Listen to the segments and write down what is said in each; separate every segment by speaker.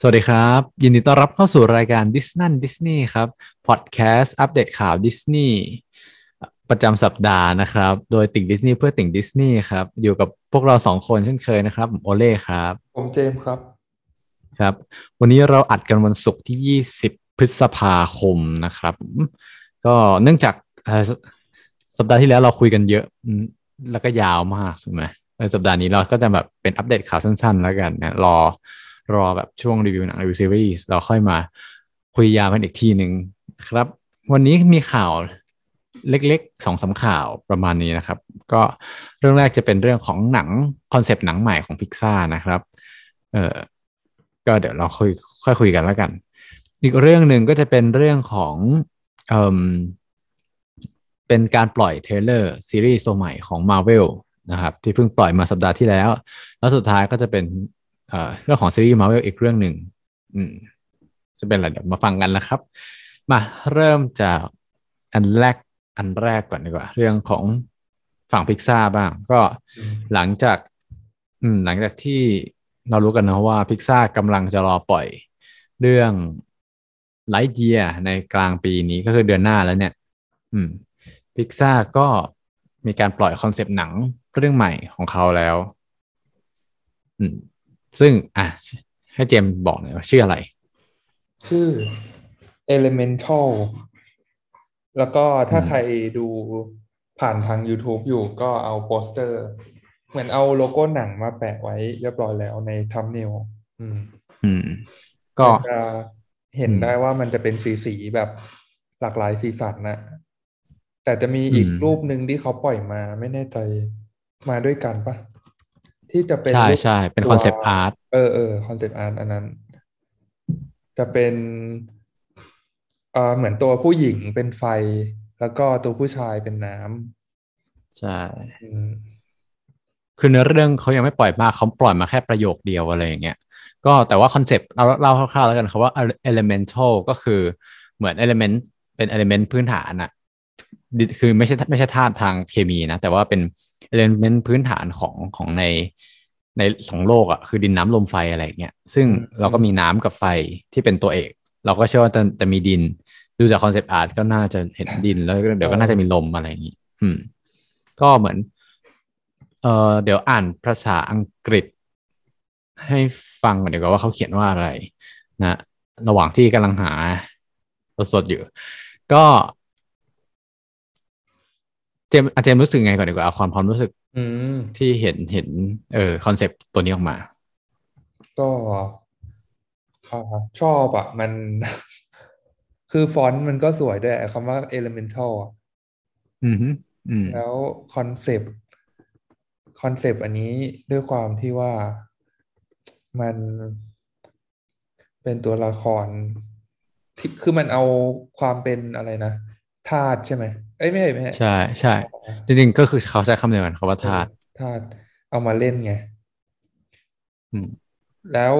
Speaker 1: สวัสดีครับ ยินดีต้อนรับเข้าสู่รายการดิสนั่นดิสนีย์ครับพอดแคสต์อัปเดตข่าวดิสนีย์ประจำสัปดาห์นะครับ โดยติ่งดิสนีย์เพื่อติ่งดิสนีย์ครับ อยู่กับพวกเราสองคนเช่นเคยนะครับผมโอเล่ครับ
Speaker 2: ผมเจมส์ครับ
Speaker 1: ครับ วันนี้เราอัดกันวันศุกร์ที่ 20 พฤษภาคมนะครับ ก็เนื่องจากเอ่อสัปดาห์ที่แล้วเราคุยกันเยอะอืมแล้วก็ยาวมากใช่ไหมเออสัปดาห์นี้เราก็จะแบบเป็นอัปเดตข่าวสั้น ๆ แล้วกันนะรอ รอแบบช่วงรีวิวหนังรีวิวซีรีส์เราค่อยมาคุยยาวกันอีกทีหนึ่งครับ วันนี้มีข่าวเล็กๆสองสามข่าวประมาณนี้นะครับ ก็เรื่องแรกจะเป็นเรื่องของหนัง concept หนังใหม่ของพิกซ่านะครับ เออก็เดี๋ยวเราค่อยค่อยคุยกันแล้วกัน อีกเรื่องหนึ่งก็จะเป็นเรื่องของเอ่มเป็นการปล่อย trailer ซีรีส์ตัวใหม่ของ Marvel นะครับ ที่เพิ่งปล่อยมาสัปดาห์ที่แล้ว แล้วสุดท้ายก็จะเป็น เอ่อเรื่องของซีรีส์มา r v e l อีกเรื่องหนึ่งอืมจะเป็นอะไรเดี๋ยวมาฟังกันนะครับ มาเริ่มจากอันแรกอันแรกก่อนดีกว่า เรื่องของฝั่งพิกซาบ้าง ก็
Speaker 2: อืม
Speaker 1: หลังจาก อืม หลังจากที่เรารู้กันนะว่าพิกซากำลังจะรอปล่อย เรื่องไลท์เ e ียในกลางปีนี้ก็คือเดือนหน้าแล้วเนี่ย อืมพิกซาก็มีการปล่อย concept หนังเรื่องใหม่ของเขาแล้ว อืม ซึ่งอะให้เจมส์บอกหน่อยว่าชื่ออะไร
Speaker 2: ชื่อ Elemental แล้วก็ถ้า
Speaker 1: อืม
Speaker 2: ใครดูผ่านทาง YouTube อยู่ก็เอาโปสเตอร์ เหมือนเอาโลโก้หนังมาแปะไว้เรียบร้อยแล้วใน thumbnailอืม
Speaker 1: อืม ก็
Speaker 2: จะเห็น
Speaker 1: อืม
Speaker 2: ได้ว่ามันจะเป็นสีสีๆแบบหลากหลายสีสันนะแต่จะมีอีก
Speaker 1: อืม
Speaker 2: รูปหนึ่งที่เขาปล่อยมาไม่แน่ใจมาด้วยกันปะ ที่จะเป็น
Speaker 1: ใช่
Speaker 2: รูป
Speaker 1: ใช่เป็น
Speaker 2: ตัว
Speaker 1: concept art เอ
Speaker 2: อเออ concept art อันนั้น จะเป็นเอ่อเหมือนตัวผู้หญิงเป็นไฟ แล้วก็ตัวผู้ชายเป็นน้ำ
Speaker 1: ใช่
Speaker 2: อืม
Speaker 1: คือเนื้อเรื่องเขายังไม่ปล่อยมากเขาปล่อยมาแค่ประโยคเดียวอะไรอย่างเงี้ยก็แต่ว่าคอนเซปต์เราเล่าคร่าวๆแล้วกันครับว่า elemental ก็คือเหมือน element เป็น element พื้นฐานอะดิ คือไม่ใช่ไม่ใช่ธาตุทางเคมีนะ แต่ว่าเป็น element พื้นฐานของของในในสองโลกอะคือดินน้ำลมไฟอะไรอย่างเงี้ยซึ่งเราก็มีน้ำกับไฟที่เป็นตัวเอก เราก็เชื่อว่าจะจะมีดิน ดูจากคอนเซปต์อาร์ตก็น่าจะเห็นดิน แล้วเดี๋ยวก็น่าจะมีลมอะไรอย่างงี้อืม ก็เหมือน เออเดี๋ยวอ่านภาษาอังกฤษ ให้ฟังก่อนดีกว่าว่าเขาเขียนว่าอะไร นะ ระหว่างที่กำลังหาสดๆอยู่ ก็เจมส์อะเจมส์รู้สึกไงก่อนดีกว่าเอาความความรู้สึก
Speaker 2: อืม
Speaker 1: ที่เห็นเห็น เออ concept ตัวนี้ออกมา
Speaker 2: ก็อ่าชอบอะ มัน คือฟอนต์มันก็สวยด้วยไอ้คำว่า elemental อะ
Speaker 1: อืมฮึอืม
Speaker 2: แล้ว concept concept อันนี้ด้วยความที่ว่ามันเป็นตัวละครที่คือมันเอาความเป็นอะไรนะ ธาตุใช่ไหมเอ้ยไม่ใช่ไม่ใช่
Speaker 1: ใช่ใช่จริงๆก็คือเขาใช้คำเดียวกันคำว่าธาตุ
Speaker 2: ธาตุเอามาเล่นไง
Speaker 1: อืม
Speaker 2: แล้ว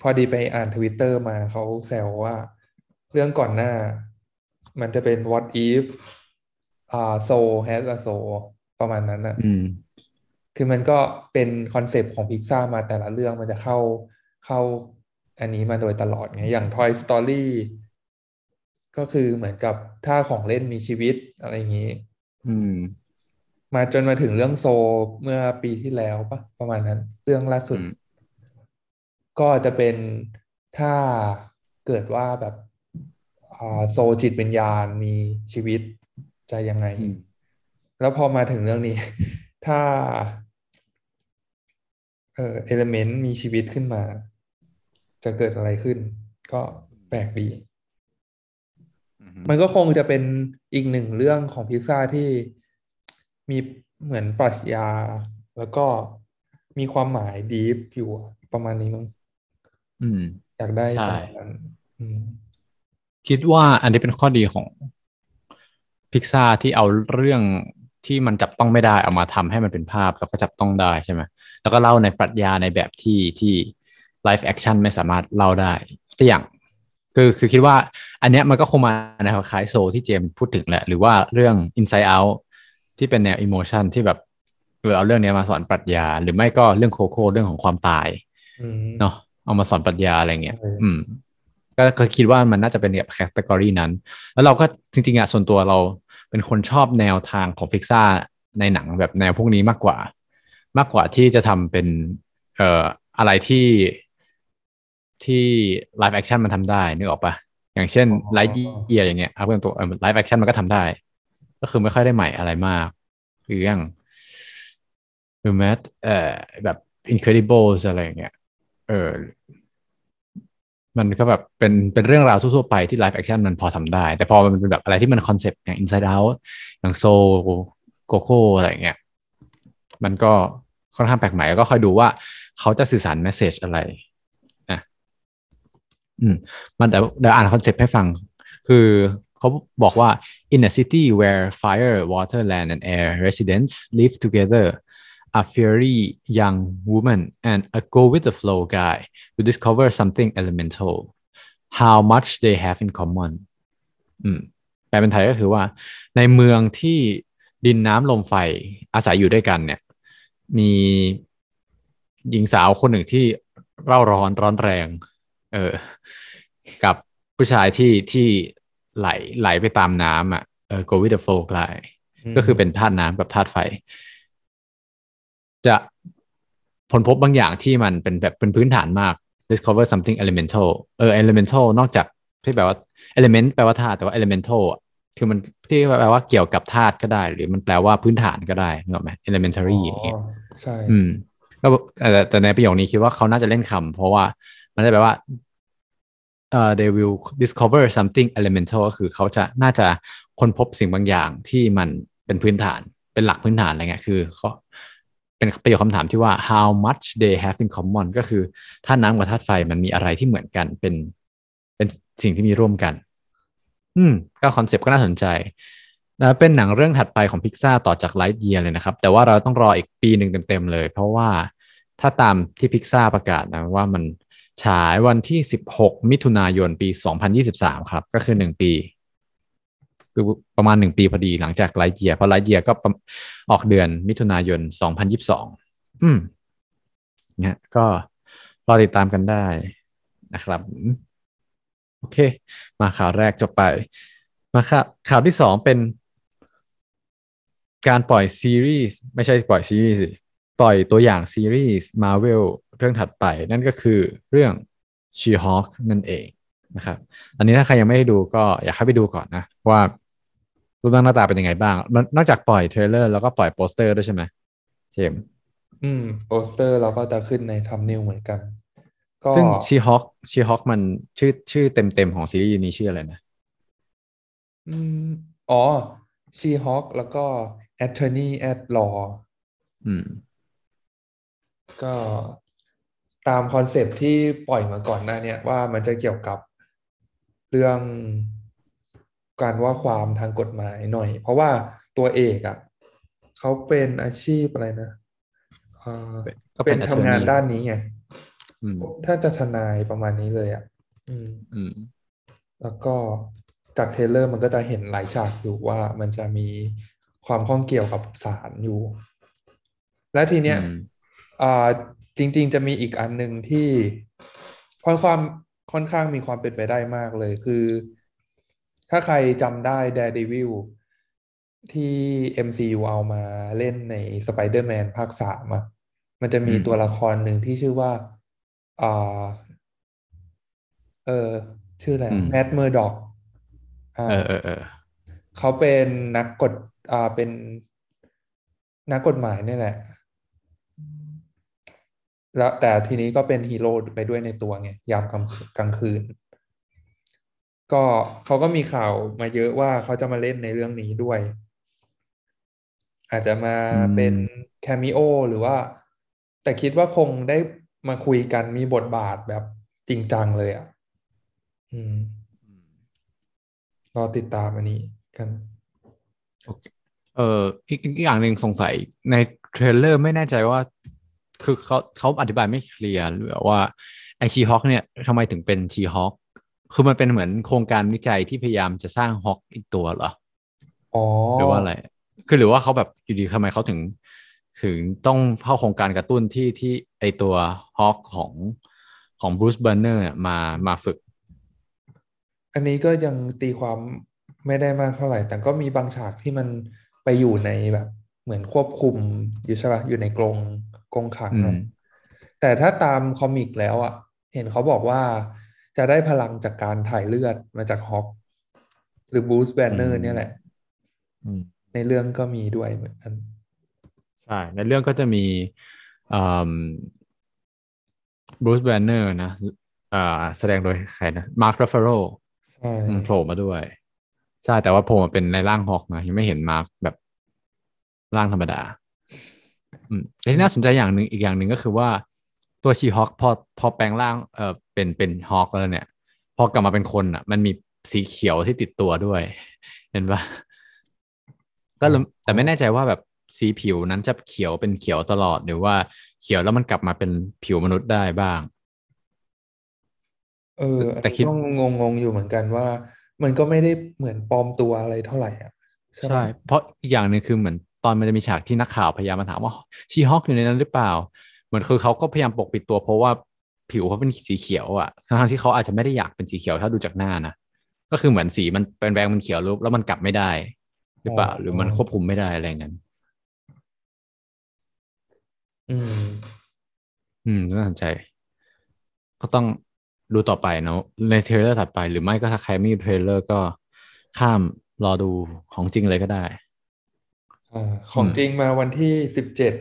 Speaker 2: พอดีไปอ่านทวิตเตอร์มาเขาแซวว่า เรื่องก่อนหน้า มันจะเป็น what if อ่า soul has a soul ประมาณนั้นน่ะ
Speaker 1: อืม
Speaker 2: คือมันก็เป็น concept ของพิกซ่ามาแต่ละเรื่องมันจะเข้าเข้าอันนี้มาโดยตลอดไงอย่าง Toy Story ก็คือเหมือนกับถ้าของเล่นมีชีวิตอะไรอย่างนี้
Speaker 1: อืม
Speaker 2: มาจนมาถึงเรื่องโซเมื่อปีที่แล้วปะประมาณนั้น เรื่องล่าสุด
Speaker 1: อืม
Speaker 2: ก็จะเป็นถ้าเกิดว่าแบบอ่าโซจิตวิญญาณมีชีวิตจะยังไง
Speaker 1: อืม
Speaker 2: แล้วพอมาถึงเรื่องนี้ ถ้า เออเอลเมนต์มีชีวิตขึ้นมา จะเกิดอะไรขึ้น ก็แปลกดี
Speaker 1: อื มฮึ
Speaker 2: มันก็คงจะเป็นอีกหนึ่งเรื่องของพิซซ่าที่มีเหมือนปรัชญา แล้วก็มีความหมาย deep อยู่อะประมาณนี้มั้ง
Speaker 1: อืม
Speaker 2: อยากได้
Speaker 1: ใช่
Speaker 2: ประมาณนั้นอืม
Speaker 1: คิดว่าอันนี้เป็นข้อดีของพิกซาที่เอาเรื่องที่มันจับต้องไม่ได้เอามาทำให้มันเป็นภาพแล้วก็จับต้องได้ใช่ไหมแล้วก็เล่าในปรัชญาในแบบที่ที่ live action ไม่สามารถเล่าได้ตัวอย่าง คือคือคิดว่าอันเนี้ยมันก็คงมาในคล้าย Soul ที่เจมส์พูดถึงแหละ หรือว่าเรื่อง Inside Out ที่เป็นแนว emotion ที่แบบเออเอาเรื่องเนี้ยมาสอนปรัชญา หรือไม่ก็เรื่อง Coco เรื่องของความตาย
Speaker 2: อืม
Speaker 1: เนาะเอามาสอนปรัชญาอะไรเงี้ย
Speaker 2: เอออื
Speaker 1: อืม ก็ก็คิดว่ามันน่าจะเป็นแบบ category นั้น แล้วเราก็จริงๆอะส่วนตัวเราเป็นคนชอบแนวทางของพิกซ่าในหนังแบบแนวพวกนี้มากกว่า มากกว่าที่จะทำเป็น เอ่ออะไรที่ ที่ live action มันทำได้นึกออกปะอย่างเช่น
Speaker 2: อ๋อ
Speaker 1: ไลฟ์เยียอย่างเงี้ยครับเพื่อนตัว live action มันก็ทำได้ ก็คือไม่ค่อยได้ใหม่อะไรมากหรืออย่างหรือแม้เอ่อแบบ Incredibles อะไรอย่างเงี้ยเออมันก็แบบเป็นเป็นเรื่องราวทั่วๆไปที่ live action มันพอทำได้ แต่พอมันเป็นแบบอะไรที่มัน concept อย่าง Inside Out อย่าง Soulโกโก้อะไรอย่างเงี้ยมันก็ค่อนข้างแปลกใหม่แล้วก็ค่อยดูว่าเขาจะสื่อสารแมสเซจอะไรนะ อืมมันเดี๋ยวเดี๋ยวอ่านคอนเซปต์ให้ฟัง คือเขาบอกว่า in a city where fire water land and air residents live together a fiery young woman and a go with the flow guy will discover something elemental how much they have in common อืมแปลเป็นไทยก็คือว่า ในเมืองที่ดินน้ำลมไฟอาศัยอยู่ด้วยกันเนี่ย มีหญิงสาวคนหนึ่งที่เร่าร้อนร้อนแรง เออ กับผู้ชายที่ที่ไหลไหลไปตามน้ำอะเออ go with the flow กลายก็คือเป็นธาตุน้ำกับธาตุไฟ จะผลพบบางอย่างที่มันเป็นแบบเป็นพื้นฐานมาก discover something elemental เออ elemental นอกจากที่แปลว่า element แปลว่าธาตุแต่ว่า elemental อะคือมันที่แปลว่าเกี่ยวกับธาตุก็ได้ หรือมันแปลว่าพื้นฐานก็ได้นึกออกไหม elementary อย่างเงี้ย
Speaker 2: ใช่
Speaker 1: อืมก็แต่แต่ในประโยคนี้คิดว่าเขาน่าจะเล่นคำเพราะว่า มันจะแปลว่าเอ่อ they will discover something elemental ก็คือเขาจะน่าจะค้นพบสิ่งบางอย่างที่มันเป็นพื้นฐานเป็นหลักพื้นฐานอะไรเงี้ยคือเขาเป็นประโยคคำถามที่ว่า how much they have in common ก็คือธาตุน้ำกับธาตุไฟมันมีอะไรที่เหมือนกันเป็นเป็นสิ่งที่มีร่วมกัน อืม ก็คอนเซปต์ก็น่าสนใจนะเป็นหนังเรื่องถัดไปของพิกซ r ต่อจากไลท์เยียเลยนะครับ แต่ว่าเราต้องรออีกปีหนึ่งเต็มๆเลย เพราะว่าถ้าตามที่พิกซ r ประกาศนะว่ามัน ฉายวันที่ 16 มิถุนายนปี 2023 ครับ ก็คือ 1 ปี คือประมาณ 1 ปีพอดีหลังจากไลท์เยียเพราะไลท์เยียก็ออกเดือนมิถุนายน 2022 อืมเนี่ยก็รอติดตามกันได้นะครับ โอเค มาข่าวแรกจบไป มาข่าวข่าวที่สองเป็นการปล่อยซีรีส์ ไม่ใช่ปล่อยซีรีส์ปล่อยตัวอย่างซีรีส์ Marvel เรื่องถัดไปนั่นก็คือเรื่อง She-Hulk นั่นเองนะครับอันนี้ถ้าใครยังไม่ได้ดูก็อยากให้ไปดูก่อนนะ ว่ารูปร่างหน้าตาเป็นยังไงบ้าง นอกจากปล่อย trailer แล้วก็ปล่อยโปสเตอร์ด้วยใช่ไหมเจมส์
Speaker 2: อืมโปสเตอร์เราก็จะขึ้นใน thumbnail เหมือนกัน ก็
Speaker 1: ซึ่ง She-Hulk She-Hulk มันชื่อชื่อเต็มๆของซีรีส์นี้ชื่ออะไรนะ
Speaker 2: อืมอ๋อ She-Hulk แล้วก็ Attorney at Law
Speaker 1: อืม
Speaker 2: ก็ ตามคอนเซปต์ที่ปล่อยมาก่อนหน้าเนี้ยว่ามันจะเกี่ยวกับเรื่องการว่าความทางกฎหมายหน่อย เพราะว่าตัวเอกอะเขาเป็นอาชีพอะไรนะเอ่อ
Speaker 1: ก็เป็น
Speaker 2: เป็นทำงาน
Speaker 1: attorney
Speaker 2: ด้านนี้ไง
Speaker 1: อืม
Speaker 2: ถ้าจะทนายประมาณนี้เลยอะอืม
Speaker 1: อืม
Speaker 2: แล้วก็จากเทรลเลอร์มันก็จะเห็นหลายฉากอยู่ว่ามันจะมีความข้องเกี่ยวกับศาลอยู่ และทีเนี้ย
Speaker 1: อืม
Speaker 2: อ่า จริง ๆ จะมีอีกอันหนึ่งที่ค่อนความค่อนข้างมีความเป็นไปได้มากเลยคือ ถ้าใครจำได้ Daredevil ที่ MCU เอามาเล่นใน Spider-Man ภาคสามอะมันจะมี
Speaker 1: อืม
Speaker 2: ตัวละครหนึ่งที่ชื่อว่าอ่าเออ ชื่ออะไร
Speaker 1: อืม
Speaker 2: แมดเมอร์ด็อกอ่า
Speaker 1: เออเออเออ
Speaker 2: เขาเป็นนักกฎอ่าเป็นนักกฎหมายนี่แหละ แล้วแต่ทีนี้ก็เป็นฮีโร่ไปด้วยในตัวไงยามกลางกลางคืน ก็เขาก็มีข่าวมาเยอะว่าเขาจะมาเล่นในเรื่องนี้ด้วย อาจจะมา
Speaker 1: อืม
Speaker 2: เป็นแคมิโอหรือว่า แต่คิดว่าคงได้มาคุยกันมีบทบาทแบบจริงจังเลยอะ อืมรอติดตามอันนี้กัน
Speaker 1: เอออีกอีกอย่างหนึ่งสงสัยใน trailer ไม่แน่ใจว่า คือเขาเขาอธิบายไม่เคลียร์หรือว่าไอ She-Hulk เนี่ยทำไมถึงเป็น She-Hulk คือมันเป็นเหมือนโครงการวิจัยที่พยายามจะสร้างฮอคอีกตัวเหรอ
Speaker 2: อ๋อ
Speaker 1: หรือว่าอะไร คือหรือว่าเขาแบบอยู่ดีทำไมเขาถึง ถึงต้องเข้าโครงการกระตุ้นที่ที่ไอตัวฮอคของของบรูซเบอร์เนอร์มามาฝึก
Speaker 2: อันนี้ก็ยังตีความไม่ได้มากเท่าไหร่ แต่ก็มีบางฉากที่มันไปอยู่ในแบบ เหมือนควบคุมอยู่ใช่ปะอยู่ในกรง กรงขัง
Speaker 1: อื
Speaker 2: อะ
Speaker 1: ม
Speaker 2: แต่ถ้าตามคอมิกแล้วอะ เห็นเขาบอกว่าจะได้พลังจากการถ่ายเลือดมาจากฮอกหรือบูสแบนเนอร์เนี่ยแหละ
Speaker 1: อืม
Speaker 2: ในเรื่องก็มีด้วยเหมือนกัน
Speaker 1: ใช่ในเรื่องก็จะมี Bruce Banner นะอ่าแสดงโดยใครนะ Mark Ruffalo
Speaker 2: ใช่
Speaker 1: โผล่มาด้วย ใช่ แต่ว่าโผล่มาเป็นในร่างฮอกนะยังไม่เห็น Mark แบบร่างธรรมดา อืมแต่ที่น่าสนใจอย่างหนึ่งอีกอย่างหนึ่งก็คือว่าตัว She-Hulk พอพอแปลงร่างเออเป็นเป็นฮอคแล้วเนี่ย พอกลับมาเป็นคนอะ มันมีสีเขียวที่ติดตัวด้วย เห็นปะก็เลยแต่ไม่แน่ใจว่าแบบสีผิวนั้นจะเขียวเป็นเขียวตลอดหรือว่าเขียวแล้วมันกลับมาเป็นผิวมนุษย์ได้บ้าง
Speaker 2: เอออัน
Speaker 1: แต่
Speaker 2: นี้
Speaker 1: คิด
Speaker 2: ก็งงๆอยู่เหมือนกันว่า มันก็ไม่ได้เหมือนปลอมตัวอะไรเท่าไหร่อะใช่ไหม
Speaker 1: ใช่เพราะอีกอย่างหนึ่งคือเหมือนต อนมันจะมีฉากที่นักข่าวพยายามมาถามว่าชีฮอคอยู่ในนั้นหรือเปล่า เหมือนคือเขาก็พยายามปกปิดตัวเพราะว่าผิวเขาเป็นสีเขียวอะทั้งๆที่เขาอาจจะไม่ได้อยากเป็นสีเขียวถ้าดูจากหน้านะก็คือเหมือนสีมันเป็นแบงมันเขียวรูปแล้วมันกลับไม่ได้ หรือเปล่า หรือมันควบคุมไม่ได้อะไรอย่างนั้น
Speaker 2: อืม
Speaker 1: อืมน่าสนใจ ก็ต้องดูต่อไปเนาะในเทรลเลอร์ถัดไป หรือไม่ก็ถ้าใครไม่มีเทรลเลอร์ก็ข้ามรอดูของจริงเลยก็ได้
Speaker 2: อ่าของจริงมาวันที่สิบเจ็ด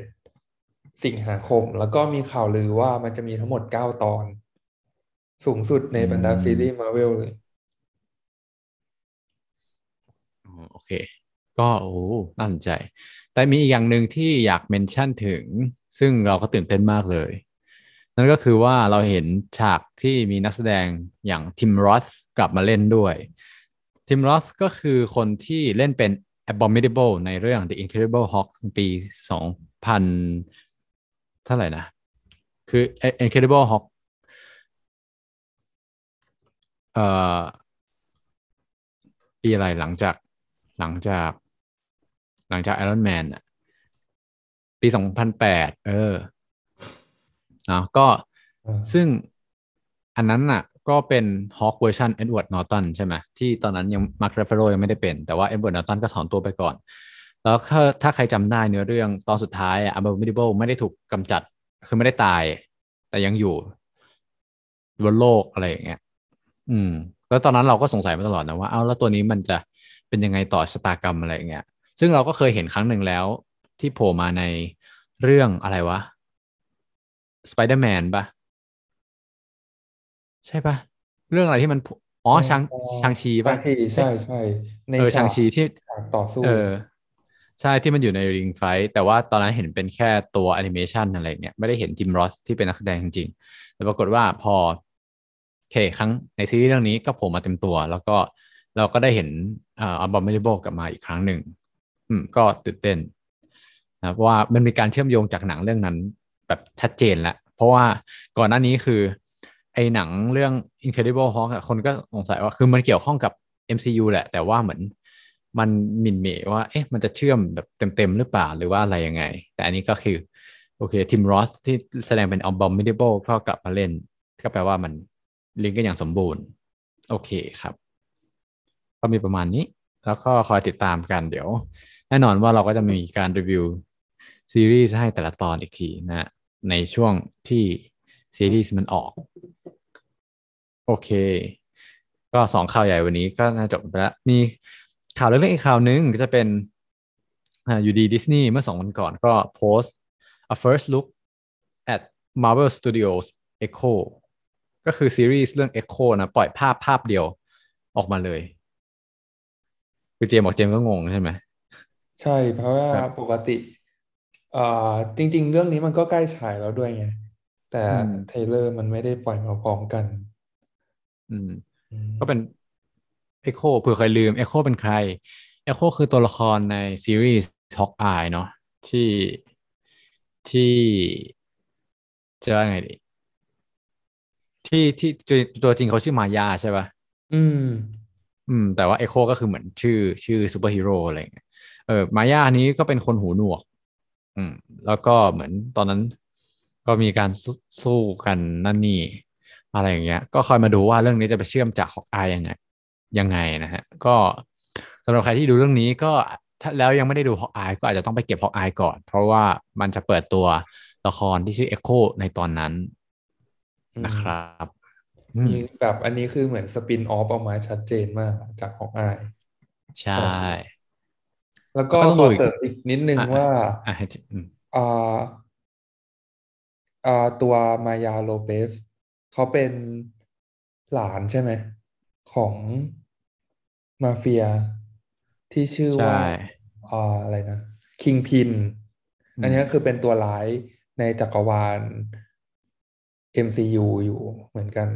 Speaker 2: สิงหาคม แล้วก็มีข่าวลือว่ามันจะมีทั้งหมดเก้าตอน สูงสุดในบรรดาซีรีส์มาเวลเลย
Speaker 1: โอเค ก็โอ้น่าสนใจ แต่มีอีกอย่างหนึ่งที่อยากเมนชั่นถึง ซึ่งเราก็ตื่นเต้นมากเลย นั่นก็คือว่าเราเห็นฉากที่มีนักแสดงอย่างทิมรอสกลับมาเล่นด้วย ทิมรอสก็คือคนที่เล่นเป็น Abominable ในเรื่อง The Incredible Hulk ปี2000เท่าไหร่นะ คือ Incredible Hulk เอ่อปีอะไรหลังจากหลังจากหลังจากไอรอนแมนอะปีสองพันแปดเออเนาะก็
Speaker 2: อ่า
Speaker 1: ซึ่งอันนั้นน่ะ ก็เป็นฮอ k เวอร์ชัน Edward Norton ใช่ไหมที่ตอนนั้นยัง Mark Ruffalo ยังไม่ได้เป็น แต่ว่า Edward Norton ก็ถอนตัวไปก่อน แล้วถ้าถ้าใครจำได้เนื้อเรื่องตอนสุดท้ายอะ Abominable ไม่ได้ถูกกำจัด คือไม่ได้ตาย แต่ยังอยู่บนโลกอะไรอย่างเงี้ย อืม แล้วตอนนั้นเราก็สงสัยมาตลอดนะว่าเอ้าแล้วตัวนี้มันจะเป็นยังไงต่อชะตากรรมอะไรอย่างเงี้ย ซึ่งเราก็เคยเห็นครั้งหนึ่งแล้ว ที่โผล่มาในเรื่องอะไรวะ Spider-Man ปะ ใช่ปะเรื่องอะไรที่มันโผอ๋อ Shang Shang-Chi ปะ
Speaker 2: Shang-Chi ใช่ใช่ใน
Speaker 1: เออ
Speaker 2: ฉา
Speaker 1: ก Shang-Chi ที่
Speaker 2: ฉากต่อสู้
Speaker 1: เออใช่ที่มันอยู่ใน ring fight แต่ว่าตอนนั้นเห็นเป็นแค่ตัวแอนิเมชันอะไรเงี้ยไม่ได้เห็น Tim Roth ที่เป็นนักแสดงจริงๆแต่ปรากฏว่าพอโอเคครั้งในซีรีส์เรื่องนี้ก็โผล่มาเต็มตัว แล้วก็เราก็ได้เห็นอ่า Abominable กลับมาอีกครั้งหนึ่งอืมก็ตื่นเต้นนะเพราะว่ามันมีการเชื่อมโยงจากหนังเรื่องนั้นแบบชัดเจนแล้วเพราะว่าก่อนหน้านี้คือ ไอหนังเรื่อง Incredible Hulk อะคนก็สงสัยว่าคือมันเกี่ยวข้องกับ MCU แหละ แต่ว่าเหมือนมันมินเมว่า เอ๊ะ มันจะเชื่อมแบบเต็ม ๆ หรือเปล่าหรือว่าอะไรยังไง แต่อันนี้ก็คือ โอเคทิมรอสที่แสดงเป็น Abominable ก็กลับมาเล่น ก็แปลว่ามันลิงก์กันอย่างสมบูรณ์ โอเคครับ ก็มีประมาณนี้ แล้วก็คอยติดตามกันเดี๋ยว แน่นอนว่าเราก็จะมีการรีวิวซีรีส์ให้แต่ละตอนอีกทีนะ ในช่วงที่ ซีรีส์มันออก โอเค ก็สองข่าวใหญ่วันนี้ก็น่าจบไปแล้ว มีข่าวเล็กๆอีกข่าวหนึ่งก็จะเป็นอยู่ดีดิสนีย์เมื่อสองวันก่อนก็โพสต์ a first look at Marvel Studios Echo ก็คือซีรีส์เรื่อง Echo นะปล่อยภาพภาพเดียวออกมาเลย คือเจมบอกเจมก็งงใช่ไหม
Speaker 2: ใช่เพราะว่าปกติ เอ่อจริง ๆ เรื่องนี้มันก็ใกล้ฉายแล้วด้วยไง แต่
Speaker 1: อืม
Speaker 2: เทรลเลอร์มันไม่ได้ปล่อยมาพร้อมกัน
Speaker 1: อืม
Speaker 2: อืม
Speaker 1: ก็เป็น Echo เผื่อใครลืม Echo เป็นใคร Echo คือตัวละครในซีรีส์ Hawk Eye เนาะที่ที่จะว่าไงดีที่ที่ตัวตัวจริงเขาชื่อมายาใช่ปะ
Speaker 2: อืม
Speaker 1: อืม แต่ว่า Echo ก็คือเหมือนชื่อชื่อซูเปอร์ฮีโร่อะไรอย่างเงี้ยเออมายานี้ก็เป็นคนหูหนวก อืม แล้วก็เหมือนตอนนั้น ก็มีการสู้สู้กันนั่นนี่อะไรอย่างเงี้ย ก็คอยมาดูว่าเรื่องนี้จะไปเชื่อมจาก Hawkeye ยังไงยังไงนะฮะ ก็สำหรับใครที่ดูเรื่องนี้ก็ถ้าแล้วยังไม่ได้ดูฮอกอายก็อาจจะต้องไปเก็บฮอกอายก่อน เพราะว่ามันจะเปิดตัวละครที่ชื่อ Echo ในตอนนั้นนะครับ
Speaker 2: มีแบบอันนี้คือเหมือนสปินออฟออกมาชัดเจนมากจากฮอกอาย
Speaker 1: ใช่
Speaker 2: แล้วก็ขอเสริมอีกนิดนึงว่าอ่าอ่า ตัวมายาโลเปสเขาเป็นหลานใช่ไหม ของมาเฟีย ที่ชื่อว่าอ่าอะไรนะคิงพิน อันนี้คือเป็นตัวร้ายในจักรวาล MCU อยู่เหมือนกัน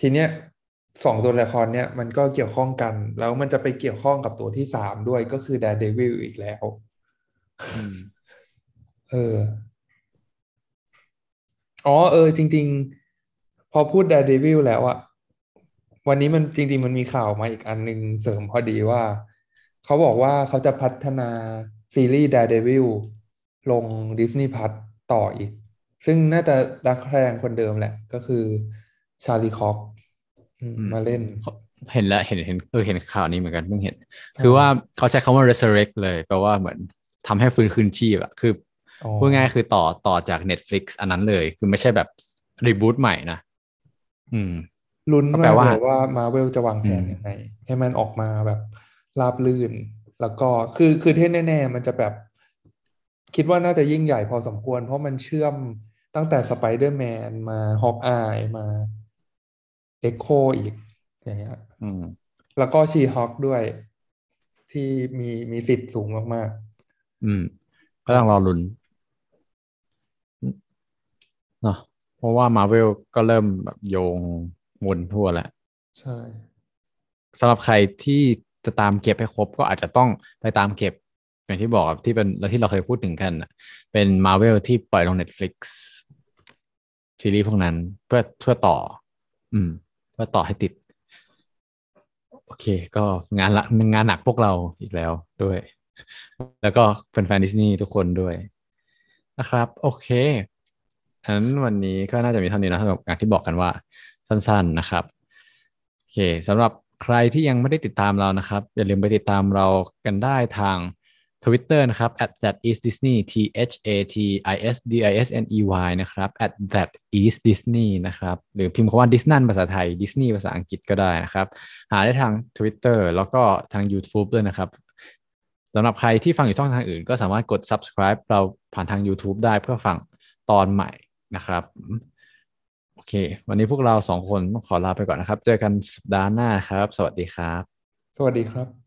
Speaker 2: ทีเนี้ยสองตัวละครเนี้ยมันก็เกี่ยวข้องกัน แล้วมันจะไปเกี่ยวข้องกับตัวที่สามด้วยก็คือ Daredevil อีกแล้วเออ อ๋อเออ จริง ๆ พอพูด Daredevil แล้วอะวันนี้มันจริง ๆ มันมีข่าวมาอีกอันหนึ่งเสริมพอดีว่า เขาบอกว่าเขาจะพัฒนาซีรีส์ Daredevil ลง Disney Plus ต่ออีก ซึ่งน่าจะดักแสดงคนเดิมแหละ ก็คือชาลีคอกมาเล่น
Speaker 1: เห็นแล้วเห็นเห็นเออเห็นข่าวนี้เหมือนกันเพิ่งเห็น คือว่าเขาใช้คำว่า resurrect เลยแปลว่าเหมือนทำให้ฟื้นคืนชีพอะคือ พูดง่ายคือต่อต่อจาก Netflix อันนั้นเลย คือไม่ใช่แบบ reboot ใหม่นะอืม
Speaker 2: ลุ้นมากเลยว่ามาเวลจะวางแผนยังไงให้มันออกมาแบบราบลื่น แล้วก็คือคือเท่แน่ ๆ มันจะแบบ คิดว่าน่าจะยิ่งใหญ่พอสมควร เพราะมันเชื่อมตั้งแต่สไปเดอร์แมนมา Hawkeye มาเอ็กโคอีก อย่างเงี้ยแล้วก็ชีฮอคด้วย ที่มีมีสิทธิ์สูงมาก
Speaker 1: ๆ อืมก็ต้องรอลุ้นเนาะเพ ราะว่ามาเวลก็เริ่มแบบโยงวนทั่วแหละ
Speaker 2: ใช่
Speaker 1: สำหรับใครที่จะตามเก็บให้ครบก็อาจจะต้องไปตามเก็บอย่างที่บอกที่เป็นแล้วที่เราเคยพูดถึงกัน เป็นมาเวลที่ปล่อยลง Netflix ซีรีส์พวกนั้นเพื่อเพื่อต่อ อืม เพื่อต่อให้ติด โอเค ก็งานละงานหนักพวกเราอีกแล้วด้วย แล้วก็แฟนๆดิสนีย์ทุกคนด้วยนะครับ โอเค อันวันนี้ก็น่าจะมีเท่านี้นะสำหรับงานที่บอกกันว่าสั้นๆนะครับโอเคสำหรับใครที่ยังไม่ได้ติดตามเรานะครับ อย่าลืมไปติดตามเรากันได้ทาง Twitter นะครับ at that is Disney t h a t i s d i s n e y นะครับ at that is Disney นะครับหรือพิมพ์คำว่า Disney ภาษาไทย Disney ภาษาอังกฤษก็ได้นะครับ หาได้ทาง Twitter แล้วก็ทาง YouTube ด้วยนะครับสำหรับใครที่ฟังอยู่ช่องทางอื่น ก็สามารถกด subscribe เราผ่านทาง YouTube ได้เพื่อฟังตอนใหม่ นะครับ โอเค วันนี้พวกเราสองคนขอลาไปก่อนนะครับ เจอกันสัปดาห์หน้าครับ สวัสดีครับ
Speaker 2: สวัสดีครับ